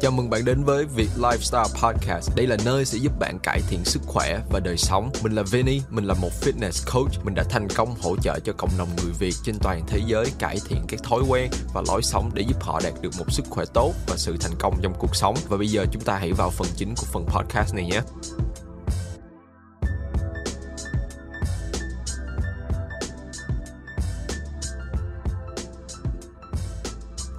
Chào mừng bạn đến với Việt Lifestyle Podcast. Đây là nơi sẽ giúp bạn cải thiện sức khỏe và đời sống. Mình là Vinny, mình là một fitness coach. Mình đã thành công hỗ trợ cho cộng đồng người Việt trên toàn thế giới cải thiện các thói quen và lối sống để giúp họ đạt được một sức khỏe tốt và sự thành công trong cuộc sống. Và bây giờ chúng ta hãy vào phần chính của phần podcast này nhé.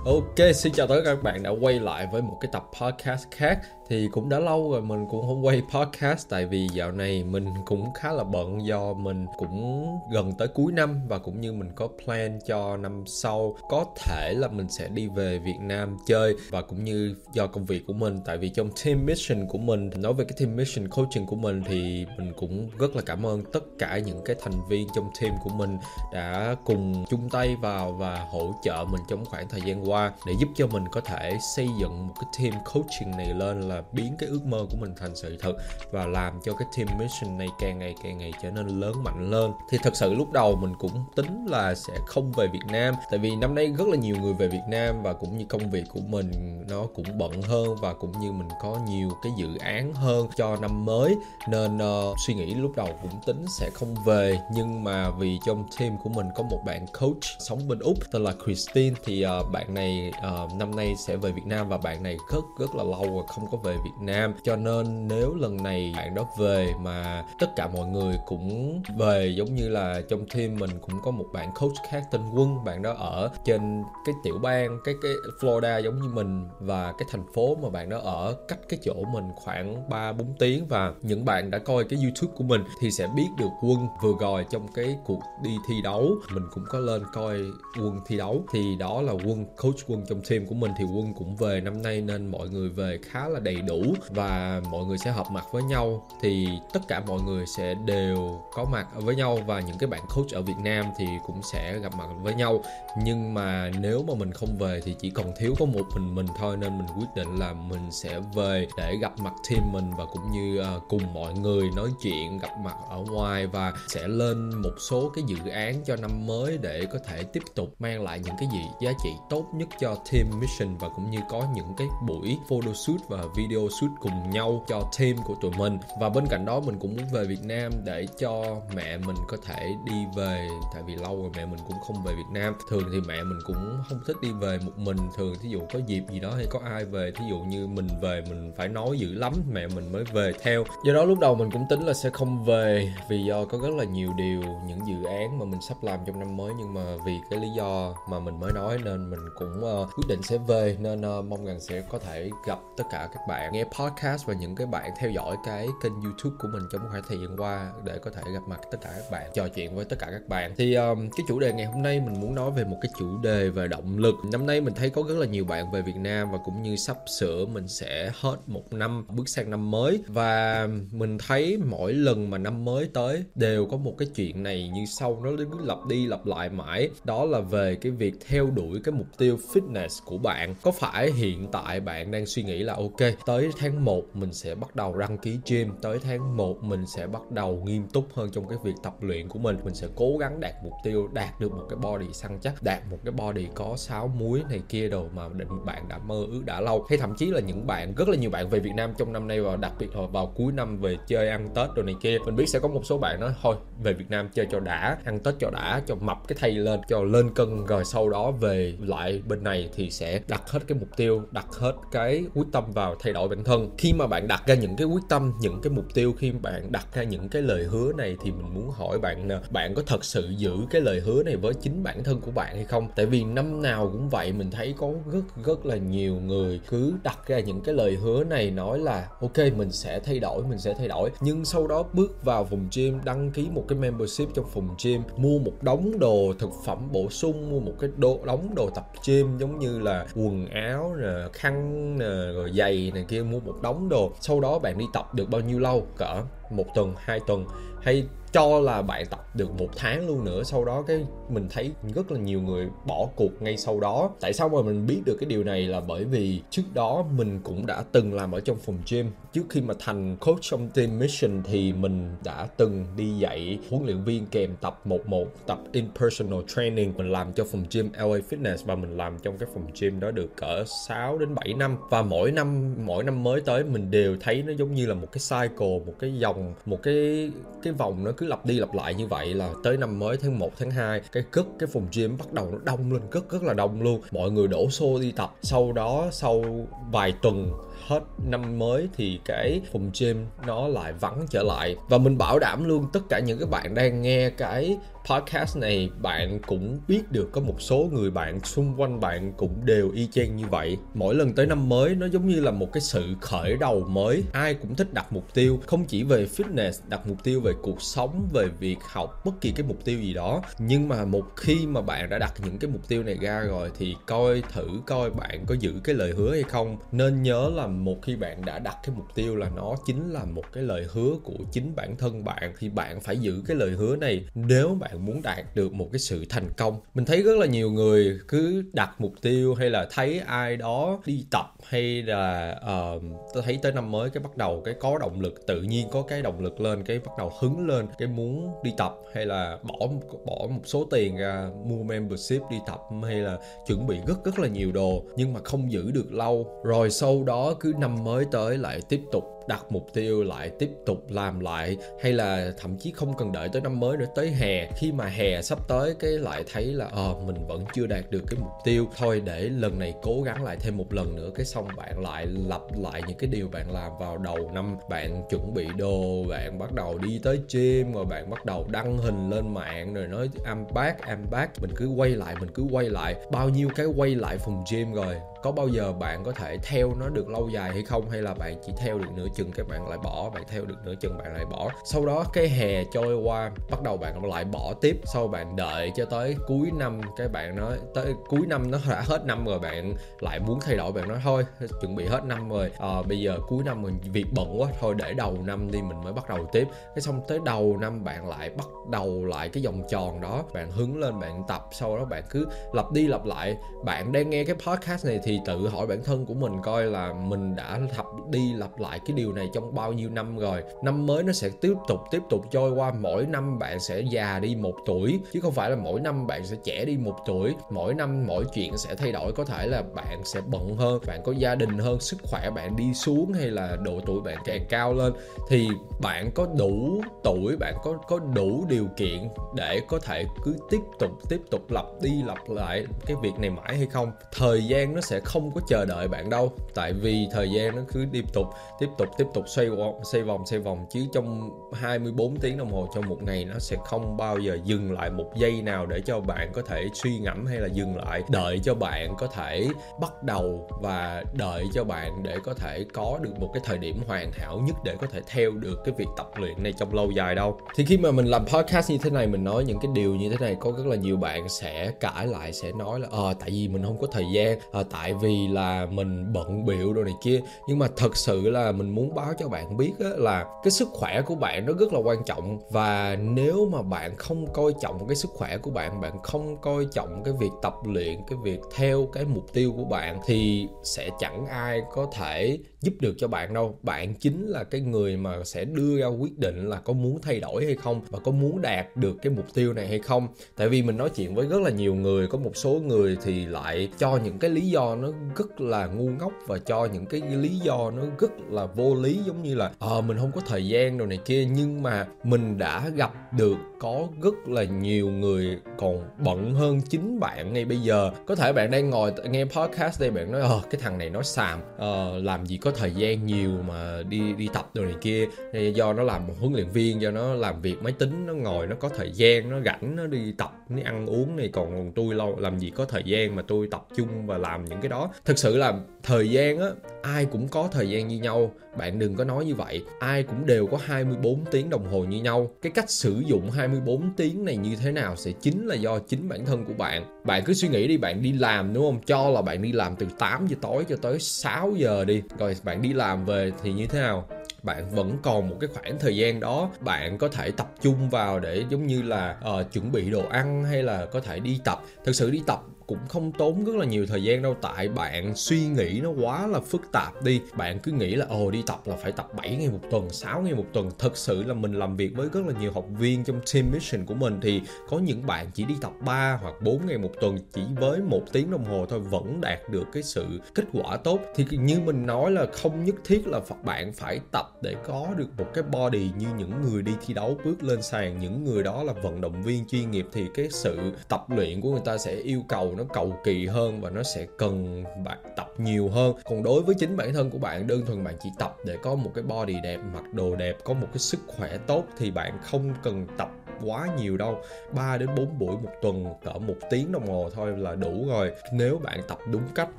Ok, xin chào tất cả các bạn đã quay lại với một cái tập podcast khác. Thì cũng đã lâu rồi mình cũng không quay podcast tại vì dạo này mình cũng khá là bận do mình cũng gần tới cuối năm và cũng như mình có plan cho năm sau. Có thể là mình sẽ đi về Việt Nam chơi và cũng như do công việc của mình tại vì trong team mission của mình nói về cái team mission coaching của mình thì mình cũng rất là cảm ơn tất cả những cái thành viên trong team của mình đã cùng chung tay vào và hỗ trợ mình trong khoảng thời gian qua để giúp cho mình có thể xây dựng một cái team coaching này lên là biến cái ước mơ của mình thành sự thật và làm cho cái team mission này càng ngày càng ngày trở nên lớn mạnh lên. Thì thật sự lúc đầu mình cũng tính là sẽ không về Việt Nam tại vì năm nay rất là nhiều người về Việt Nam và cũng như công việc của mình nó cũng bận hơn và cũng như mình có nhiều cái dự án hơn cho năm mới. Nên uh, suy nghĩ lúc đầu cũng tính sẽ không về nhưng mà vì trong team của mình có một bạn coach sống bên úc tên là Christine thì uh, bạn này uh, năm nay sẽ về Việt Nam và bạn này rất rất là lâu rồi không có về Việt Nam. Cho nên nếu lần này bạn đó về mà tất cả mọi người cũng về giống như là trong team mình cũng có một bạn coach khác tên Quân bạn đó ở trên cái tiểu bang cái cái Florida giống như mình và cái thành phố mà bạn đó ở cách cái chỗ mình khoảng 3 4 tiếng. Và những bạn đã coi cái YouTube của mình thì sẽ biết được Quân vừa rồi trong cái cuộc đi thi đấu mình cũng có lên coi Quân thi đấu. Thì đó là Quân coach Quân trong team của mình thì Quân cũng về năm nay nên mọi người về khá là đầy đủ và mọi người sẽ hợp mặt với nhau. Thì tất cả mọi người sẽ đều có mặt với nhau và những cái bạn coach ở Việt Nam thì cũng sẽ gặp mặt với nhau. Nhưng mà nếu mà mình không về thì chỉ còn thiếu có một mình mình thôi nên mình quyết định là mình sẽ về để gặp mặt team mình và cũng như uh, cùng mọi người nói chuyện gặp mặt ở ngoài và sẽ lên một số cái dự án cho năm mới để có thể tiếp tục mang lại những cái gì giá trị tốt nhất cho team mission và cũng như có những cái buổi photo shoot và video shoot cùng nhau cho team của tụi mình. Và bên cạnh đó, mình cũng muốn về Việt Nam để cho mẹ mình có thể đi về, tại vì lâu rồi mẹ mình cũng không về Việt Nam. Thường thì mẹ mình cũng không thích đi về một mình. Thường thí dụ có dịp gì đó hay có ai về, thí dụ như mình về, mình phải nói dữ lắm, mẹ mình mới về theo. Do đó lúc đầu mình cũng tính là sẽ không về vì do có rất là nhiều điều, những dự án mà mình sắp làm trong năm mới. Nhưng mà vì cái lý do mà mình mới nói nên mình cũng uh, quyết định sẽ về nên uh, mong rằng sẽ có thể gặp tất cả các bạn nghe podcast và những cái bạn theo dõi cái kênh youtube của mình trong khoảng thời gian qua để có thể gặp mặt tất cả các bạn trò chuyện với tất cả các bạn. Thì um, cái chủ đề ngày hôm nay mình muốn nói về một cái chủ đề về động lực. Năm nay mình thấy có rất là nhiều bạn về việt nam và cũng như sắp sửa mình sẽ hết một năm bước sang năm mới. Và mình thấy mỗi lần mà năm mới tới đều có một cái chuyện này như sau nó cứ lặp đi lặp lại mãi. Đó là về cái việc theo đuổi cái mục tiêu fitness của bạn. Có phải hiện tại bạn đang suy nghĩ là ok, tới tháng 1 mình sẽ bắt đầu đăng ký gym, tới tháng 1 mình sẽ bắt đầu nghiêm túc hơn trong cái việc tập luyện của mình. Mình sẽ cố gắng đạt mục tiêu, đạt được một cái body săn chắc, đạt một cái body có sáu múi này kia đồ mà bạn đã mơ ước đã lâu. Hay thậm chí là những bạn, rất là nhiều bạn về Việt Nam trong năm nay và đặc biệt là vào cuối năm về chơi ăn Tết đồ này kia, mình biết sẽ có một số bạn nói, thôi, về Việt Nam chơi cho đã, ăn Tết cho đã, cho mập cái thay lên, cho lên cân rồi sau đó về lại bên này thì sẽ đặt hết cái mục tiêu, đặt hết cái quyết tâm vào thay đổi bản thân. Khi mà bạn đặt ra những cái quyết tâm, những cái mục tiêu, khi bạn đặt ra những cái lời hứa này thì mình muốn hỏi bạn nè, bạn có thật sự giữ cái lời hứa này với chính bản thân của bạn hay không? Tại vì năm nào cũng vậy, mình thấy có rất rất là nhiều người cứ đặt ra những cái lời hứa này nói là, ok, mình sẽ thay đổi, mình sẽ thay đổi. Nhưng sau đó bước vào vùng gym, đăng ký một cái membership trong phòng gym, mua một đống đồ thực phẩm bổ sung, mua một cái đồ đống đồ tập gym giống như là quần áo nè, khăn nè, rồi giày này kia, mua một đống đồ. Sau đó bạn đi tập được bao nhiêu lâu cỡ? Một tuần, hai tuần, hay cho là bạn tập được một tháng luôn nữa, sau đó cái mình thấy rất là nhiều người bỏ cuộc ngay sau đó. Tại sao mà mình biết được cái điều này là bởi vì trước đó mình cũng đã từng làm ở trong phòng gym. Trước khi mà thành coach trong team mission thì mình đã từng đi dạy huấn luyện viên kèm tập một một, tập in personal training. Mình làm cho phòng gym LA Fitness và mình làm trong cái phòng gym đó được cỡ 6 đến 7 năm. Và mỗi năm mỗi năm mới tới mình đều thấy nó giống như là một cái cycle, một cái dòng một cái cái vòng nó cứ lặp đi lặp lại như vậy là tới năm mới tháng 1 tháng 2 cái cất cái phòng gym bắt đầu nó đông lên, cất rất là đông luôn. Mọi người đổ xô đi tập. Sau đó, sau vài tuần hết năm mới thì cái phòng gym nó lại vắng trở lại. Và mình bảo đảm luôn, tất cả những cái bạn đang nghe cái podcast này, bạn cũng biết được có một số người bạn xung quanh bạn cũng đều y chang như vậy. Mỗi lần tới năm mới, nó giống như là một cái sự khởi đầu mới. Ai cũng thích đặt mục tiêu, không chỉ về fitness đặt mục tiêu về cuộc sống về việc học bất kỳ cái mục tiêu gì đó. Nhưng mà một khi mà bạn đã đặt những cái mục tiêu này ra rồi thì coi thử coi bạn có giữ cái lời hứa hay không. Nên nhớ là một khi bạn đã đặt cái mục tiêu là nó chính là một cái lời hứa của chính bản thân bạn thì bạn phải giữ cái lời hứa này nếu bạn muốn đạt được một cái sự thành công. Mình thấy rất là nhiều người cứ đặt mục tiêu hay là thấy ai đó đi tập hay là ờ, uh, tôi thấy tới năm mới cái bắt đầu cái có động lực tự nhiên có cái động lực lên, cái bắt đầu hứng lên, cái muốn đi tập hay là bỏ bỏ một số tiền ra mua membership đi tập hay là chuẩn bị rất rất là nhiều đồ nhưng mà không giữ được lâu. Rồi sau đó cứ năm mới tới lại tiếp tục đặt mục tiêu lại tiếp tục làm lại hay là thậm chí không cần đợi tới năm mới nữa tới hè. Khi mà hè sắp tới cái lại thấy là ờ à, mình vẫn chưa đạt được cái mục tiêu. Thôi để lần này cố gắng lại thêm một lần nữa cái xong bạn lại lặp lại những cái điều bạn làm vào đầu năm. Bạn chuẩn bị đồ bạn bắt đầu đi tới gym rồi bạn bắt đầu đăng hình lên mạng rồi nói I'm back I'm back. Mình cứ quay lại mình cứ quay lại. Bao nhiêu cái quay lại phòng gym rồi? Có bao giờ bạn có thể theo nó được lâu dài hay không? Hay là bạn chỉ theo được nửa chừng các bạn lại bỏ bạn theo được nửa chừng bạn lại bỏ? Sau đó cái hè trôi qua bắt đầu bạn lại bỏ tiếp. Sau bạn đợi cho tới cuối năm cái bạn nói tới cuối năm nó đã hết năm rồi bạn lại muốn thay đổi bạn nói thôi chuẩn bị hết năm rồi. À, bây giờ cuối năm mình việc bận quá thôi để đầu năm đi mình mới bắt đầu tiếp. Cái xong tới đầu năm bạn lại bắt đầu lại cái vòng tròn đó. Bạn hứng lên bạn tập sau đó bạn cứ lặp đi lặp lại. Bạn đang nghe cái podcast này thì thì tự hỏi bản thân của mình coi là mình đã lặp đi lặp lại cái điều này trong bao nhiêu năm rồi. Năm mới nó sẽ tiếp tục tiếp tục trôi qua. Mỗi năm bạn sẽ già đi một tuổi, chứ không phải là mỗi năm bạn sẽ trẻ đi một tuổi. Mỗi năm mỗi chuyện sẽ thay đổi, có thể là bạn sẽ bận hơn, bạn có gia đình hơn, sức khỏe bạn đi xuống hay là độ tuổi bạn càng cao lên. Thì bạn có đủ tuổi, bạn có có đủ điều kiện để có thể cứ tiếp tục tiếp tục lặp đi lặp lại cái việc này mãi hay không. Thời gian nó sẽ không có chờ đợi bạn đâu. Tại vì thời gian nó cứ tiếp tục tiếp tục tiếp tục xoay vòng xoay vòng xoay vòng. Chứ trong 24 tiếng đồng hồ trong một ngày nó sẽ không bao giờ dừng lại một giây nào để cho bạn có thể suy ngẫm hay là dừng lại. Đợi cho bạn có thể bắt đầu và đợi cho bạn để có thể có được một cái thời điểm hoàn hảo nhất để có thể theo được cái việc tập luyện này trong lâu dài đâu. Thì khi mà mình làm podcast như thế này mình nói những cái điều như thế này có rất là nhiều bạn sẽ cãi lại sẽ nói là ờ à, tại vì mình không có thời gian. À, tại vì là mình bận biểu đồ này kia. Nhưng mà thật sự là mình muốn báo cho bạn biết á, là cái sức khỏe của bạn nó rất là quan trọng. Và nếu mà bạn không coi trọng cái sức khỏe của bạn bạn không coi trọng cái việc tập luyện cái việc theo cái mục tiêu của bạn thì sẽ chẳng ai có thể giúp được cho bạn đâu. Bạn chính là cái người mà sẽ đưa ra quyết định là có muốn thay đổi hay không và có muốn đạt được cái mục tiêu này hay không. Tại vì mình nói chuyện với rất là nhiều người có một số người thì lại cho những cái lý do nó rất là ngu ngốc và cho những cái lý do nó rất là vô lý giống như là ờ à, mình không có thời gian đồ này kia. Nhưng mà mình đã gặp được có rất là nhiều người còn bận hơn chính bạn ngay bây giờ. Có thể bạn đang ngồi nghe podcast đây bạn nói ờ cái thằng này nó xàm ờ, làm gì có thời gian nhiều mà đi đi tập đồ này kia. Do nó làm một huấn luyện viên do nó làm việc máy tính nó ngồi nó có thời gian nó rảnh nó đi tập nó ăn uống này. Còn tôi lâu làm gì có thời gian mà tôi tập trung và làm những cái đó. Thực sự là thời gian á ai cũng có thời gian như nhau bạn đừng có nói như vậy. Ai cũng đều có 24 tiếng đồng hồ như nhau. Cái cách sử dụng 24 tiếng này như thế nào sẽ chính là do chính bản thân của bạn. Bạn cứ suy nghĩ đi bạn đi làm đúng không? Cho là bạn đi làm từ 8 giờ tối cho tới 6 giờ đi. Rồi bạn đi làm về thì như thế nào? Bạn vẫn còn một cái khoảng thời gian đó. Bạn có thể tập trung vào để giống như là uh, chuẩn bị đồ ăn hay là có thể đi tập. Thực sự đi tập cũng không tốn rất là nhiều thời gian đâu. Tại bạn suy nghĩ nó quá là phức tạp đi. Bạn cứ nghĩ là, ồ, đi tập là phải tập 7 ngày một tuần 6 ngày một tuần. Thật sự là mình làm việc với rất là nhiều học viên trong team mission của mình thì có những bạn chỉ đi tập 3 hoặc 4 ngày một tuần chỉ với một tiếng đồng hồ thôi vẫn đạt được cái sự kết quả tốt. Thì như mình nói là không nhất thiết là bạn phải tập để có được một cái body như những người đi thi đấu bước lên sàn, những người đó là vận động viên chuyên nghiệp thì cái sự tập luyện của người ta sẽ yêu cầu nó cầu kỳ hơn và nó sẽ cần bạn tập nhiều hơn. Còn đối với chính bản thân của bạn, đơn thuần bạn chỉ tập để có một cái body đẹp, mặc đồ đẹp, có một cái sức khỏe tốt thì bạn không cần tập quá nhiều đâu. 3 đến 4 buổi một tuần cỡ một tiếng đồng hồ thôi là đủ rồi. Nếu bạn tập đúng cách.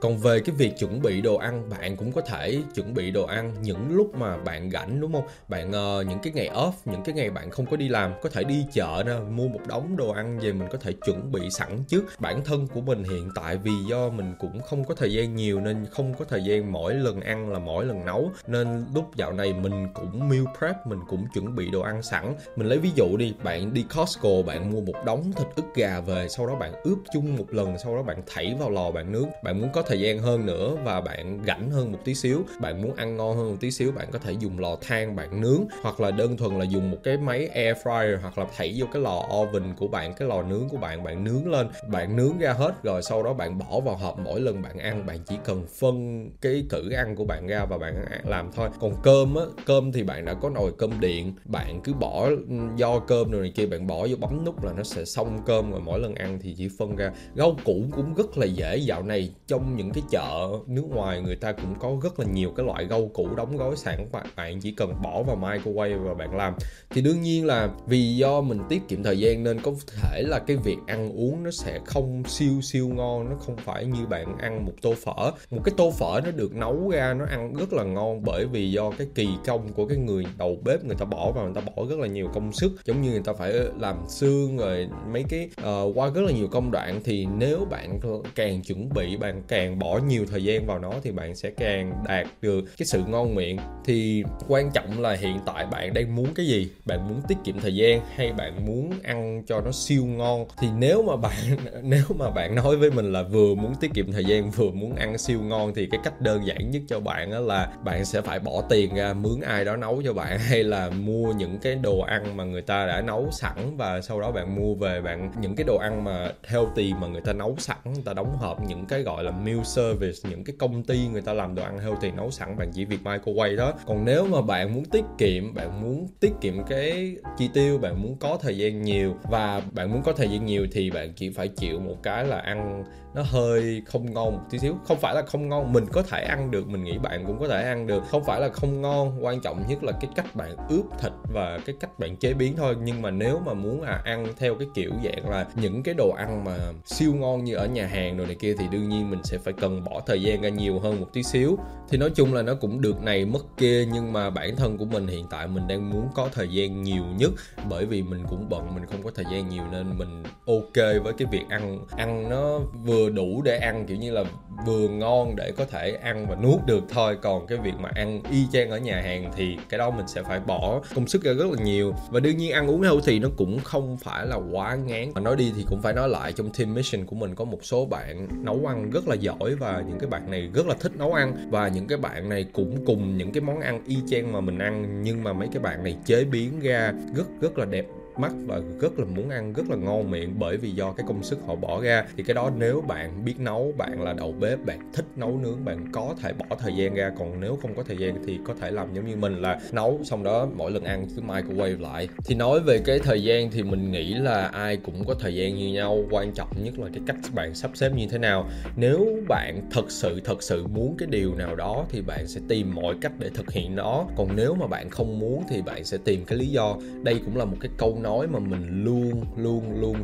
Còn về cái việc chuẩn bị đồ ăn bạn cũng có thể chuẩn bị đồ ăn những lúc mà bạn rảnh đúng không? Bạn uh, những cái ngày off những cái ngày bạn không có đi làm có thể đi chợ nè mua một đống đồ ăn về mình có thể chuẩn bị sẵn trước. Bản thân của mình hiện tại vì do mình cũng không có thời gian nhiều nên không có thời gian mỗi lần ăn là mỗi lần nấu. Nên lúc dạo này mình cũng meal prep mình cũng chuẩn bị đồ ăn sẵn. Mình lấy ví dụ đi bạn bạn đi Costco, bạn mua một đống thịt ức gà về, sau đó bạn ướp chung một lần, sau đó bạn thảy vào lò bạn nướng. Bạn muốn có thời gian hơn nữa và bạn rảnh hơn một tí xíu, bạn muốn ăn ngon hơn một tí xíu, bạn có thể dùng lò than bạn nướng, hoặc là đơn thuần là dùng một cái máy air fryer, hoặc là thảy vô cái lò oven của bạn, cái lò nướng của bạn bạn nướng lên, bạn nướng ra hết, rồi sau đó bạn bỏ vào hộp mỗi lần bạn ăn. Bạn chỉ cần phân cái cử ăn của bạn ra và bạn làm thôi. Còn cơm á, cơm thì bạn đã có nồi cơm điện, bạn cứ bỏ ừ, do cơm rồi này kia, bạn bỏ vô bấm nút là nó sẽ xong cơm rồi mỗi lần ăn thì chỉ phân ra. Rau củ cũng rất là dễ. Dạo này trong những cái chợ nước ngoài người ta cũng có rất là nhiều cái loại rau củ đóng gói sẵn, bạn bạn chỉ cần bỏ vào microwave và bạn làm. Thì đương nhiên là vì do mình tiết kiệm thời gian nên có thể là cái việc ăn uống nó sẽ không siêu siêu ngon, nó không phải như bạn ăn một tô phở. Một cái tô phở nó được nấu ra nó ăn rất là ngon bởi vì do cái kỳ công của cái người đầu bếp người ta bỏ vào, người ta bỏ rất là nhiều công sức. Giống như người ta phải làm xương rồi mấy cái uh, qua rất là nhiều công đoạn thì nếu bạn càng chuẩn bị bạn càng bỏ nhiều thời gian vào nó thì bạn sẽ càng đạt được cái sự ngon miệng. Thì quan trọng là hiện tại bạn đang muốn cái gì? Bạn muốn tiết kiệm thời gian hay bạn muốn ăn cho nó siêu ngon? Thì nếu mà bạn nếu mà bạn nói với mình là vừa muốn tiết kiệm thời gian vừa muốn ăn siêu ngon thì cái cách đơn giản nhất cho bạn đó là bạn sẽ phải bỏ tiền ra mướn ai đó nấu cho bạn hay là mua những cái đồ ăn mà người ta đã nấu nấu sẵn và sau đó bạn mua về bạn, những cái đồ ăn mà healthy mà người ta nấu sẵn, người ta đóng hộp, những cái gọi là meal service, những cái công ty người ta làm đồ ăn healthy nấu sẵn, bạn chỉ việc microwave đó. Còn nếu mà bạn muốn tiết kiệm, bạn muốn tiết kiệm cái chi tiêu, bạn muốn có thời gian nhiều và bạn muốn có thời gian nhiều thì bạn chỉ phải chịu một cái là ăn nó hơi không ngon một tí xíu. Không phải là không ngon, mình có thể ăn được, mình nghĩ bạn cũng có thể ăn được. Không phải là không ngon, quan trọng nhất là cái cách bạn ướp thịt và cái cách bạn chế biến thôi. Nhưng mà nếu mà muốn à ăn theo cái kiểu dạng là những cái đồ ăn mà siêu ngon như ở nhà hàng rồi này kia thì đương nhiên mình sẽ phải cần bỏ thời gian ra nhiều hơn một tí xíu. Thì nói chung là nó cũng được này mất kia, nhưng mà bản thân của mình hiện tại mình đang muốn có thời gian nhiều nhất. Bởi vì mình cũng bận, mình không có thời gian nhiều nên mình ok với cái việc ăn. Ăn nó vừa vừa đủ để ăn, kiểu như là vừa ngon để có thể ăn và nuốt được thôi. Còn cái việc mà ăn y chang ở nhà hàng thì cái đó mình sẽ phải bỏ công sức ra rất là nhiều. Và đương nhiên ăn uống thì nó cũng không phải là quá ngán. Mà nói đi thì cũng phải nói lại, trong team mission của mình có một số bạn nấu ăn rất là giỏi và những cái bạn này rất là thích nấu ăn. Và những cái bạn này cũng cùng những cái món ăn y chang mà mình ăn. Nhưng mà mấy cái bạn này chế biến ra rất rất là đẹp mắt và rất là muốn ăn, rất là ngon miệng bởi vì do cái công sức họ bỏ ra. Thì cái đó nếu bạn biết nấu, bạn là đầu bếp, bạn thích nấu nướng, bạn có thể bỏ thời gian ra. Còn nếu không có thời gian thì có thể làm giống như mình là nấu, xong đó mỗi lần ăn cứ microwave lại. Thì nói về cái thời gian thì mình nghĩ là ai cũng có thời gian như nhau. Quan trọng nhất là cái cách bạn sắp xếp như thế nào. Nếu bạn thật sự thật sự muốn cái điều nào đó thì bạn sẽ tìm mọi cách để thực hiện nó. Còn nếu mà bạn không muốn thì bạn sẽ tìm cái lý do. Đây cũng là một cái câu nói mà mình luôn luôn luôn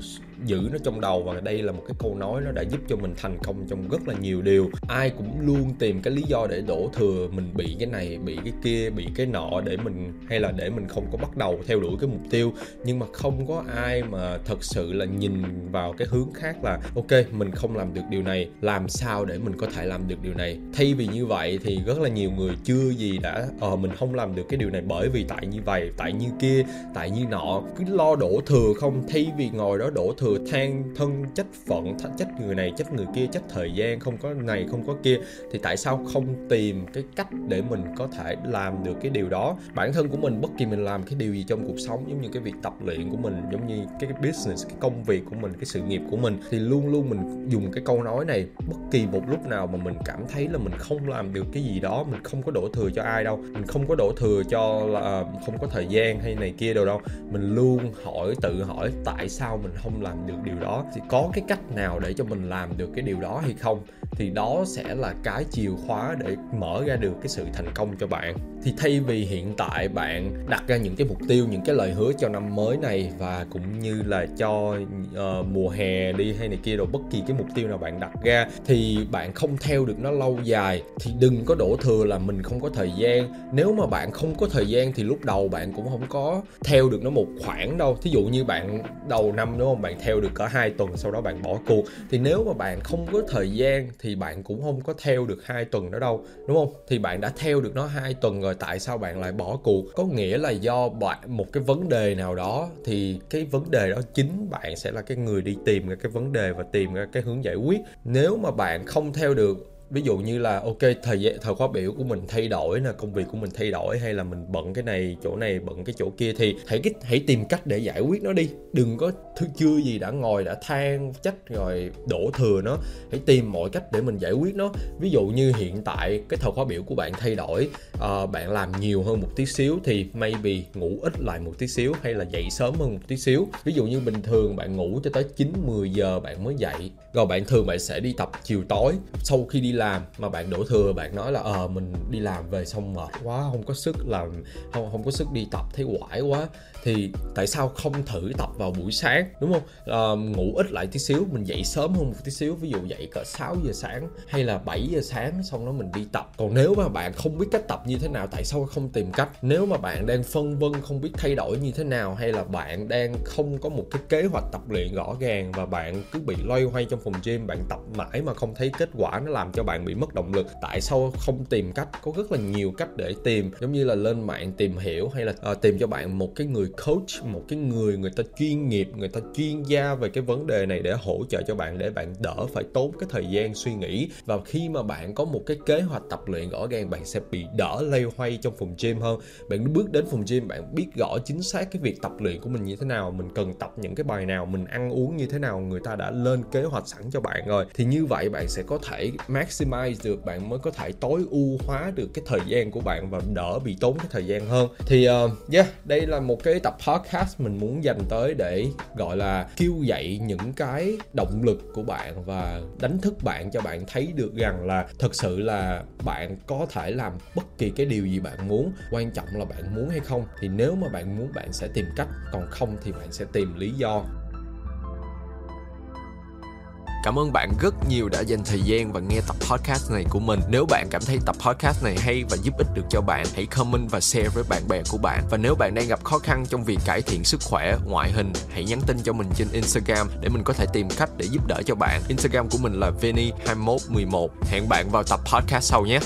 giữ nó trong đầu và đây là một cái câu nói nó đã giúp cho mình thành công trong rất là nhiều điều. Ai cũng luôn tìm cái lý do để đổ thừa mình bị cái này, bị cái kia, bị cái nọ để mình, hay là để mình không có bắt đầu theo đuổi cái mục tiêu. Nhưng mà không có ai mà thật sự là nhìn vào cái hướng khác là, ok, mình không làm được điều này, làm sao để mình có thể làm được điều này? Thay vì như vậy thì rất là nhiều người chưa gì đã ờ mình không làm được cái điều này bởi vì tại như vậy, tại như kia, tại như nọ. Cứ lo đổ thừa không, thay vì ngồi đó đổ thừa than thân, trách phận trách người này, trách người kia, trách thời gian, không có này, không có kia, thì tại sao không tìm cái cách để mình có thể làm được cái điều đó? Bản thân của mình, bất kỳ mình làm cái điều gì trong cuộc sống, giống như cái việc tập luyện của mình, giống như cái business, cái công việc của mình, cái sự nghiệp của mình, thì luôn luôn mình dùng cái câu nói này, bất kỳ một lúc nào mà mình cảm thấy là mình không làm được cái gì đó, mình không có đổ thừa cho ai đâu, mình không có đổ thừa cho là ờ, không có thời gian hay này kia đâu đâu, mình luôn hỏi, tự hỏi tại sao mình không làm được điều đó, thì có cái cách nào để cho mình làm được cái điều đó hay không? Thì đó sẽ là cái chìa khóa để mở ra được cái sự thành công cho bạn. Thì thay vì hiện tại bạn đặt ra những cái mục tiêu những cái lời hứa cho năm mới này và cũng như là cho uh, mùa hè đi hay này kia rồi bất kỳ cái mục tiêu nào bạn đặt ra thì bạn không theo được nó lâu dài thì đừng có đổ thừa là mình không có thời gian. Nếu mà bạn không có thời gian thì lúc đầu bạn cũng không có theo được nó một khoảng đâu. Thí dụ như bạn đầu năm đúng không? Bạn theo được có hai tuần sau đó bạn bỏ cuộc. Thì nếu mà bạn không có thời gian thì bạn cũng không có theo được hai tuần đó đâu, đúng không? Thì bạn đã theo được nó hai tuần rồi, tại sao bạn lại bỏ cuộc? Có nghĩa là do bạn, một cái vấn đề nào đó, thì cái vấn đề đó chính bạn sẽ là cái người đi tìm ra cái vấn đề và tìm ra cái hướng giải quyết. Nếu mà bạn không theo được ví dụ như là ok thời gian thời khóa biểu của mình thay đổi nè công việc của mình thay đổi hay là mình bận cái này chỗ này bận cái chỗ kia thì hãy hãy tìm cách để giải quyết nó đi. Đừng có thứ chưa gì đã ngồi đã than trách rồi đổ thừa nó. Hãy tìm mọi cách để mình giải quyết nó. Ví dụ như hiện tại cái thời khóa biểu của bạn thay đổi uh, bạn làm nhiều hơn một tí xíu thì maybe ngủ ít lại một tí xíu hay là dậy sớm hơn một tí xíu. Ví dụ như bình thường bạn ngủ cho tới 9 10 giờ bạn mới dậy rồi bạn thường bạn sẽ đi tập chiều tối sau khi đi làm. Mà bạn đổ thừa bạn nói là ờ mình đi làm về xong mệt quá không có sức làm không không có sức đi tập thấy quải quá. Thì tại sao không thử tập vào buổi sáng đúng không? À, ngủ ít lại tí xíu mình dậy sớm hơn một tí xíu ví dụ dậy cỡ 6 giờ sáng hay là 7 giờ sáng xong đó mình đi tập. Còn nếu mà bạn không biết cách tập như thế nào tại sao không tìm cách? Nếu mà bạn đang phân vân không biết thay đổi như thế nào hay là bạn đang không có một cái kế hoạch tập luyện rõ ràng và bạn cứ bị loay hoay trong trong phòng gym bạn tập mãi mà không thấy kết quả nó làm cho bạn bị mất động lực. Tại sao không tìm cách? Có rất là nhiều cách để tìm. Giống như là lên mạng tìm hiểu hay là uh, tìm cho bạn một cái người coach một cái người người ta chuyên nghiệp người ta chuyên gia về cái vấn đề này để hỗ trợ cho bạn để bạn đỡ phải tốn cái thời gian suy nghĩ. Và khi mà bạn có một cái kế hoạch tập luyện rõ ràng bạn sẽ bị đỡ lây hoay trong phòng gym hơn. Bạn bước đến phòng gym bạn biết rõ chính xác cái việc tập luyện của mình như thế nào mình cần tập những cái bài nào mình ăn uống như thế nào người ta đã lên kế hoạch sẵn cho bạn rồi. Thì như vậy bạn sẽ có thể maximize được bạn mới có thể tối ưu hóa được cái thời gian của bạn và đỡ bị tốn cái thời gian hơn. Thì uh, yeah đây là một cái tập podcast mình muốn dành tới để gọi là kêu dậy những cái động lực của bạn và đánh thức bạn cho bạn thấy được rằng là thật sự là bạn có thể làm bất kỳ cái điều gì bạn muốn quan trọng là bạn muốn hay không. Thì nếu mà bạn muốn bạn sẽ tìm cách còn không thì bạn sẽ tìm lý do. Cảm ơn bạn rất nhiều đã dành thời gian và nghe tập podcast này của mình. Nếu bạn cảm thấy tập podcast này hay và giúp ích được cho bạn, hãy comment và share với bạn bè của bạn. Và nếu bạn đang gặp khó khăn trong việc cải thiện sức khỏe, ngoại hình, hãy nhắn tin cho mình trên Instagram để mình có thể tìm cách để giúp đỡ cho bạn. Instagram của mình là Veni2111. Hẹn bạn vào tập podcast sau nhé.